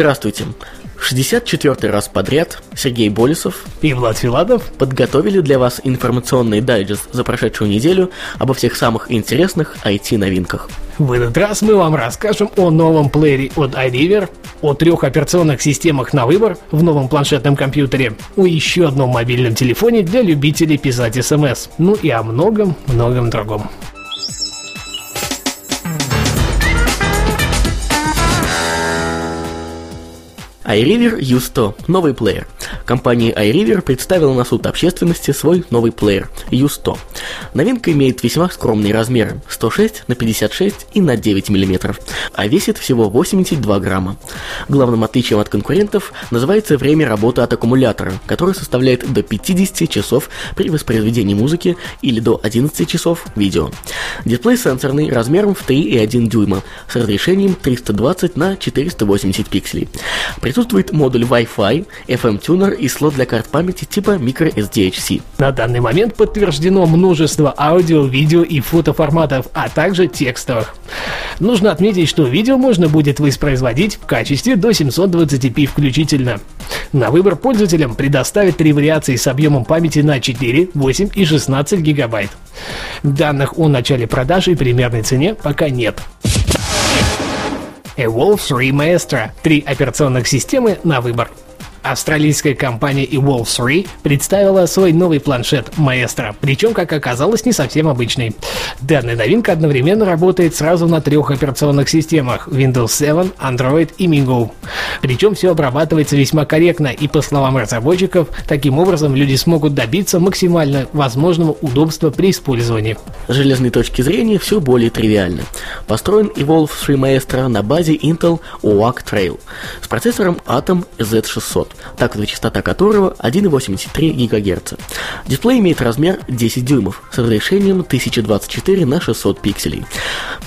Здравствуйте. 64 раз подряд Сергей Болесов и Влад Филадов подготовили для вас информационный дайджест за прошедшую неделю обо всех самых интересных IT-новинках. В этот раз мы вам расскажем о новом плеере от iRiver, о трех операционных системах на выбор в новом планшетном компьютере, о еще одном мобильном телефоне для любителей писать смс, ну и о многом-многом другом. iRiver U100 – новый плеер. Компания iRiver представила на суд общественности свой новый плеер U100. Новинка имеет весьма скромные размеры – 106 на 56 и на 9 мм, а весит всего 82 грамма. Главным отличием от конкурентов называется время работы от аккумулятора, который составляет до 50 часов при воспроизведении музыки или до 11 часов видео. Дисплей сенсорный размером в 3,1 дюйма с разрешением 320 на 480 пикселей. Присутствует модуль Wi-Fi, FM-тюнер и слот для карт памяти типа microSDHC. На данный момент подтверждено множество аудио, видео и фотоформатов, а также текстовых. Нужно отметить, что видео можно будет воспроизводить в качестве до 720p включительно. На выбор пользователям предоставят три вариации с объемом памяти на 4, 8 и 16 гигабайт. Данных о начале продажи и примерной цене пока нет. Evolve 3 Maestro – три операционных системы на выбор. Австралийская компания Evolve 3 представила свой новый планшет Maestro, причем, как оказалось, не совсем обычный. Данная новинка одновременно работает сразу на трех операционных системах Windows 7, Android и MiGo. Причем все обрабатывается весьма корректно, и по словам разработчиков, таким образом люди смогут добиться максимально возможного удобства при использовании. С железной точки зрения все более тривиально. Построен Evolve 3 Maestro на базе Intel OAK Trail с процессором Atom Z600 тактовая частота которого 1,83 ГГц. Дисплей имеет размер 10 дюймов с разрешением 1024 на 600 пикселей.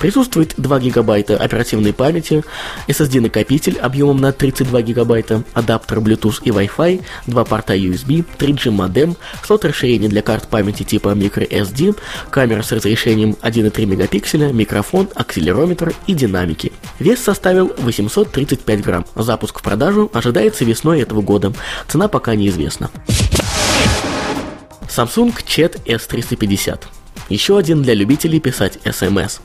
Присутствует 2 гигабайта оперативной памяти, SSD-накопитель объемом на 32 гигабайта, адаптер Bluetooth и Wi-Fi, два порта USB, 3G модем, слот расширения для карт памяти типа microSD, камера с разрешением 1,3 мегапикселя, микрофон, акселерометр и динамики. Вес составил 835 грамм. Запуск в продажу ожидается весной этого года. Цена пока неизвестна. Samsung Chat S350 еще один для любителей писать SMS.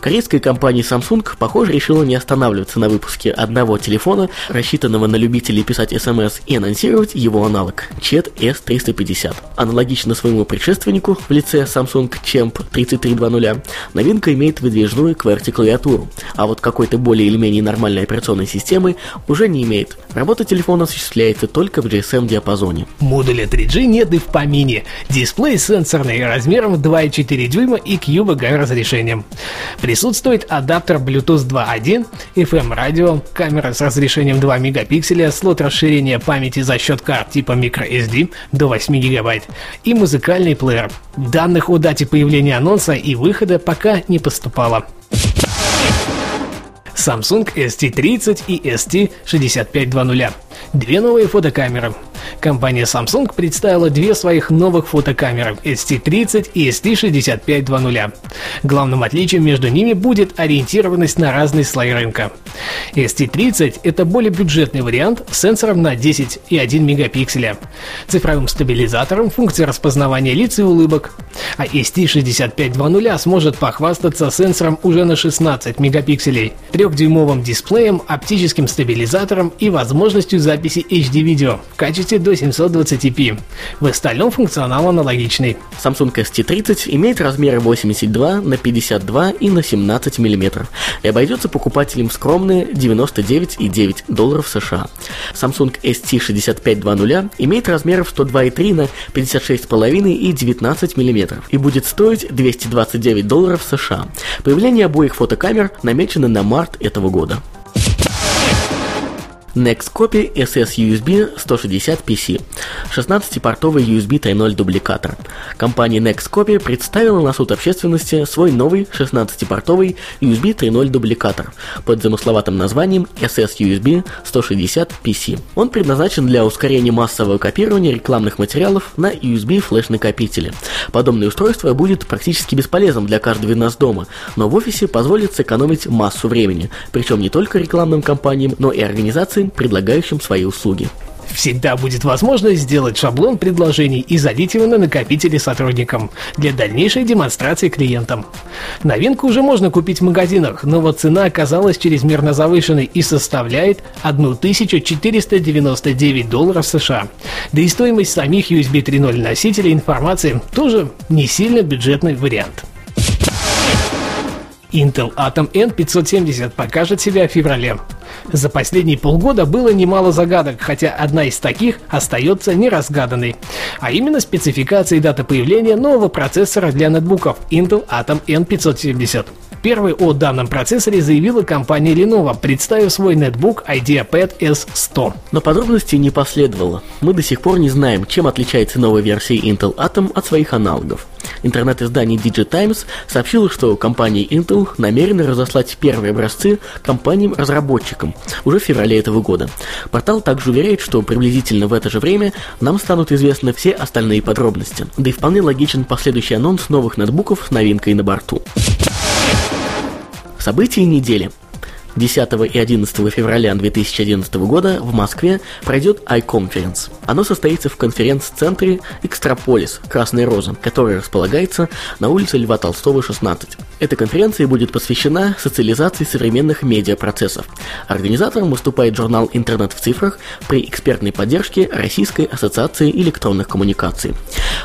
Корейская компания Samsung, похоже, решила не останавливаться на выпуске одного телефона, рассчитанного на любителей писать SMS, и анонсировать его аналог – Chat S350. Аналогично своему предшественнику в лице Samsung Champ 3320, новинка имеет выдвижную QWERTY-клавиатуру, а вот какой-то более или менее нормальной операционной системы уже не имеет. Работа телефона осуществляется только в GSM-диапазоне. Модуля 3G нет и в помине. Дисплей сенсорный размером 2,4 4 дюйма и QVGA разрешением. Присутствует адаптер Bluetooth 2.1, FM радио, камера с разрешением 2 мегапикселя, слот расширения памяти за счет карт типа microSD до 8 гигабайт и музыкальный плеер. Данных о дате появления анонса и выхода пока не поступало. Samsung ST30 и ST6520. Две новые фотокамеры. Компания Samsung представила две своих новых фотокамеры ST30 и ST6520. Главным отличием между ними будет ориентированность на разные слои рынка. ST30 – это более бюджетный вариант с сенсором на 10,1 мегапикселя, цифровым стабилизатором, функцией распознавания лиц и улыбок. А ST6520 сможет похвастаться сенсором уже на 16 мегапикселей, трехдюймовым дисплеем, оптическим стабилизатором и возможностью записи HD-видео в качестве до 720p. В остальном функционал аналогичный. Samsung ST30 имеет размеры 82 на 52 и на 17 мм и обойдется покупателям скромные 99,9 долларов США. Samsung ST6520 имеет размеры в 102,3 на 56,5 и 19 мм и будет стоить 229 долларов США. Появление обоих фотокамер намечено на март этого года. NextCopy SS-USB 160PC, 16-портовый USB 3.0 дубликатор. Компания NextCopy представила на суд общественности свой новый 16-портовый USB 3.0 дубликатор под замысловатым названием SS-USB 160PC. Он предназначен для ускорения массового копирования рекламных материалов на USB флеш-накопители. Подобное устройство будет практически бесполезным для каждого из нас дома, но в офисе позволит сэкономить массу времени, причем не только рекламным компаниям, но и организациям, предлагающим свои услуги. Всегда будет возможность сделать шаблон предложений и залить его на накопители сотрудникам для дальнейшей демонстрации клиентам. Новинку уже можно купить в магазинах, но вот цена оказалась чрезмерно завышенной и составляет 1499 долларов США. Да и стоимость самих USB 3.0 носителей информации тоже не сильно бюджетный вариант. Intel Atom N570 покажет себя в феврале. За последние полгода было немало загадок, хотя одна из таких остается неразгаданной. А именно спецификация и дата появления нового процессора для ноутбуков Intel Atom N570. Первый о данном процессоре заявила компания Lenovo, представив свой нетбук IdeaPad S100. Но подробностей не последовало. Мы до сих пор не знаем, чем отличается новая версия Intel Atom от своих аналогов. Интернет-издание DigiTimes сообщило, что компания Intel намерена разослать первые образцы компаниям-разработчикам уже в феврале этого года. Портал также уверяет, что приблизительно в это же время нам станут известны все остальные подробности. Да и вполне логичен последующий анонс новых ноутбуков с новинкой на борту. События недели. 10 и 11 февраля 2011 года в Москве пройдет iConference. Оно состоится в конференц-центре Экстраполис Красная Роза, который располагается на улице Льва Толстого, 16. Эта конференция будет посвящена социализации современных медиапроцессов. Организатором выступает журнал «Интернет в цифрах» при экспертной поддержке Российской ассоциации электронных коммуникаций.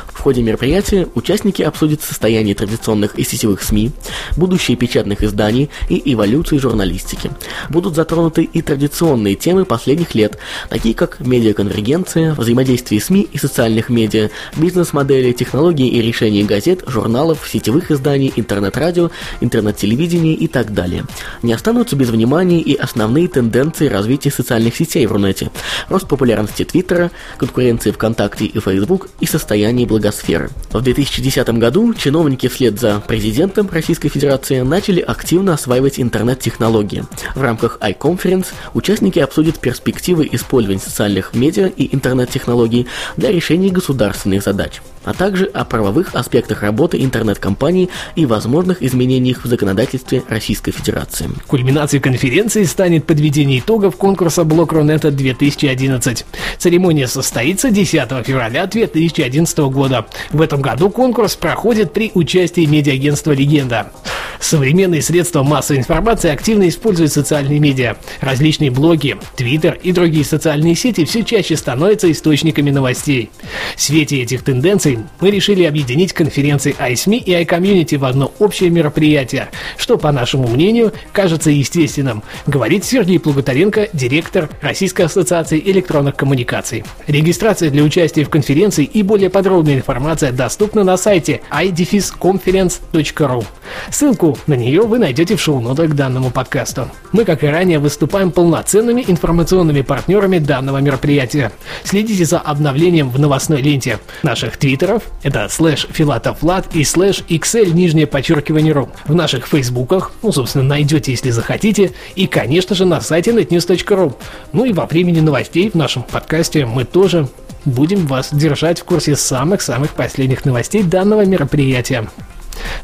В ходе мероприятия участники обсудят состояние традиционных и сетевых СМИ, будущее печатных изданий и эволюцию журналистики. Будут затронуты и традиционные темы последних лет, такие как медиаконвергенция, взаимодействие СМИ и социальных медиа, бизнес-модели, технологии и решения газет, журналов, сетевых изданий, интернет-радио, интернет-телевидения и так далее. Не останутся без внимания и основные тенденции развития социальных сетей в Рунете, рост популярности Твиттера, конкуренции ВКонтакте и Facebook и состояние благосферы. В 2010 году чиновники вслед за президентом Российской Федерации начали активно осваивать интернет-технологии. В рамках iConference участники обсудят перспективы использования социальных медиа и интернет-технологий для решения государственных задач а также о правовых аспектах работы интернет-компаний и возможных изменениях в законодательстве Российской Федерации. Кульминацией конференции станет подведение итогов конкурса Блок Рунета 2011. Церемония состоится 10 февраля 2011 года. В этом году конкурс проходит при участии медиагентства «Легенда». Современные средства массовой информации активно используют социальные медиа. Различные блоги, Твиттер и другие социальные сети все чаще становятся источниками новостей. В свете этих тенденций мы решили объединить конференции iSMI и iCommunity в одно общее мероприятие, что, по нашему мнению, кажется естественным, говорит Сергей Плуготаренко, директор Российской ассоциации электронных коммуникаций. Регистрация для участия в конференции и более подробная информация доступна на сайте idefisconference.ru. Ссылку на нее вы найдете в шоу-нотах к данному подкасту. Мы, как и ранее, выступаем полноценными информационными партнерами данного мероприятия. Следите за обновлением в новостной ленте наших твиттеров, это слэш филатовлад и слэш xl нижнее подчеркивание ру. В наших фейсбуках, ну, собственно, найдете, если захотите, и, конечно же, на сайте netnews.ru. Ну и во времени новостей в нашем подкасте мы тоже будем вас держать в курсе самых-самых последних новостей данного мероприятия.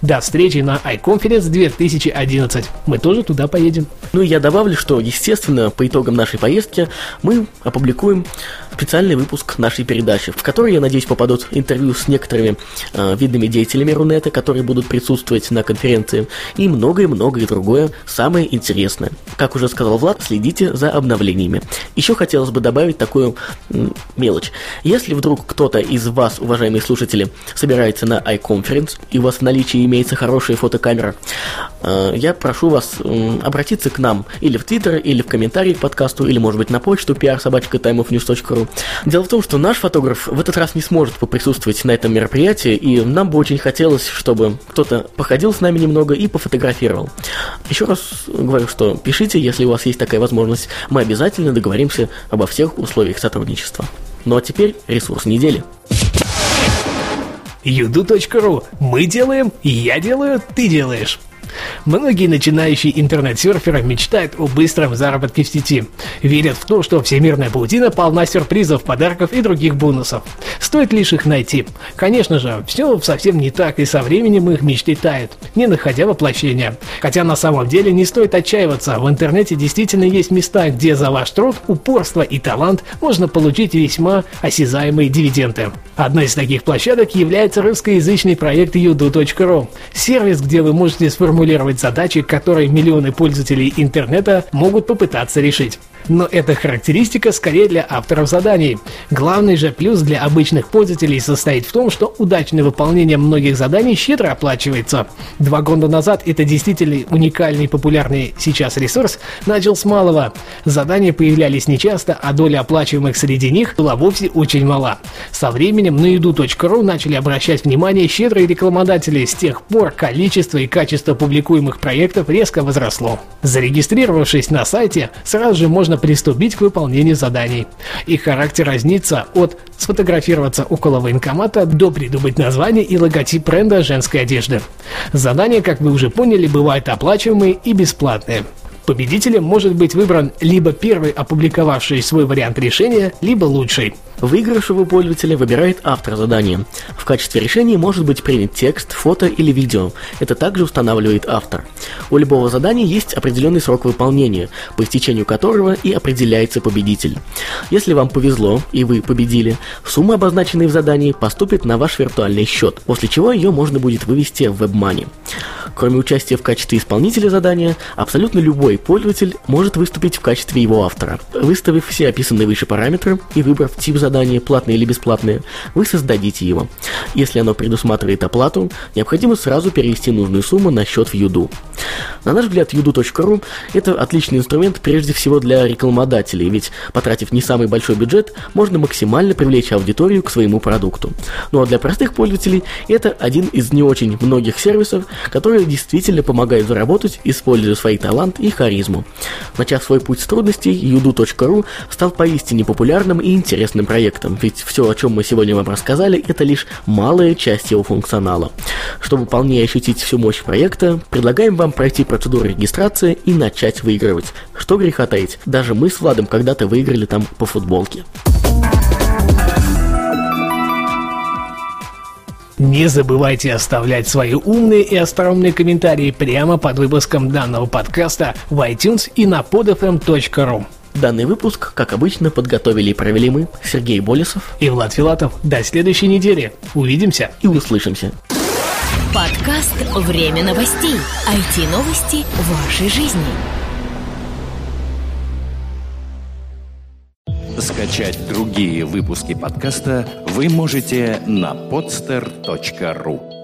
До встречи на iConference 2011. Мы тоже туда поедем. Ну и я добавлю, что, естественно, по итогам нашей поездки мы опубликуем специальный выпуск нашей передачи, в который, я надеюсь, попадут интервью с некоторыми э, видными деятелями Рунета, которые будут присутствовать на конференции, и многое-многое другое самое интересное. Как уже сказал Влад, следите за обновлениями. Еще хотелось бы добавить такую м, мелочь. Если вдруг кто-то из вас, уважаемые слушатели, собирается на iConference, и у вас в наличии имеется хорошая фотокамера, э, я прошу вас обратиться к нам или в Твиттер, или в комментарии к подкасту, или, может быть, на почту pr-timeofnews.ru. Дело в том, что наш фотограф в этот раз не сможет поприсутствовать на этом мероприятии, и нам бы очень хотелось, чтобы кто-то походил с нами немного и пофотографировал. Еще раз говорю, что пишите, если у вас есть такая возможность. Мы обязательно договоримся обо всех условиях сотрудничества. Ну а теперь ресурс недели. Юду.ру. Мы делаем, я делаю, ты делаешь. Многие начинающие интернет-серферы мечтают о быстром заработке в сети. Верят в то, что всемирная паутина полна сюрпризов, подарков и других бонусов. Стоит лишь их найти. Конечно же, все совсем не так, и со временем их мечты тают, не находя воплощения. Хотя на самом деле не стоит отчаиваться, в интернете действительно есть места, где за ваш труд, упорство и талант можно получить весьма осязаемые дивиденды. Одной из таких площадок является русскоязычный проект udo.ru, сервис, где вы можете сформулировать задачи, которые миллионы пользователей интернета могут попытаться решить но эта характеристика скорее для авторов заданий. Главный же плюс для обычных пользователей состоит в том, что удачное выполнение многих заданий щедро оплачивается. Два года назад это действительно уникальный популярный сейчас ресурс начал с малого. Задания появлялись нечасто, а доля оплачиваемых среди них была вовсе очень мала. Со временем на еду.ру начали обращать внимание щедрые рекламодатели, с тех пор количество и качество публикуемых проектов резко возросло. Зарегистрировавшись на сайте, сразу же можно можно приступить к выполнению заданий. Их характер разнится от сфотографироваться около военкомата до придумать название и логотип бренда женской одежды. Задания, как вы уже поняли, бывают оплачиваемые и бесплатные. Победителем может быть выбран либо первый опубликовавший свой вариант решения, либо лучший. Выигравшего пользователя выбирает автор задания. В качестве решения может быть принят текст, фото или видео. Это также устанавливает автор. У любого задания есть определенный срок выполнения, по истечению которого и определяется победитель. Если вам повезло и вы победили, сумма, обозначенная в задании, поступит на ваш виртуальный счет, после чего ее можно будет вывести в WebMoney. Кроме участия в качестве исполнителя задания, абсолютно любой пользователь может выступить в качестве его автора. Выставив все описанные выше параметры и выбрав тип задания, платное или бесплатное, вы создадите его. Если оно предусматривает оплату, необходимо сразу перевести нужную сумму на счет в Юду. На наш взгляд, юду.ру это отличный инструмент прежде всего для рекламодателей, ведь потратив не самый большой бюджет, можно максимально привлечь аудиторию к своему продукту. Ну а для простых пользователей это один из не очень многих сервисов, которые действительно помогают заработать, используя свои талант и харизму. Начав свой путь с трудностей, юду.ру стал поистине популярным и интересным проектом, ведь все, о чем мы сегодня вам рассказали, это лишь малая часть его функционала. Чтобы полнее ощутить всю мощь проекта, предлагаем вам пройти процедуру регистрации и начать выигрывать. Что греха таить, даже мы с Владом когда-то выиграли там по футболке. Не забывайте оставлять свои умные и остроумные комментарии прямо под выпуском данного подкаста в iTunes и на podfm.ru. Данный выпуск, как обычно, подготовили и провели мы, Сергей Болесов и Влад Филатов. До следующей недели. Увидимся и услышимся. Подкаст «Время новостей». IT-новости вашей жизни. Скачать другие выпуски подкаста вы можете на podster.ru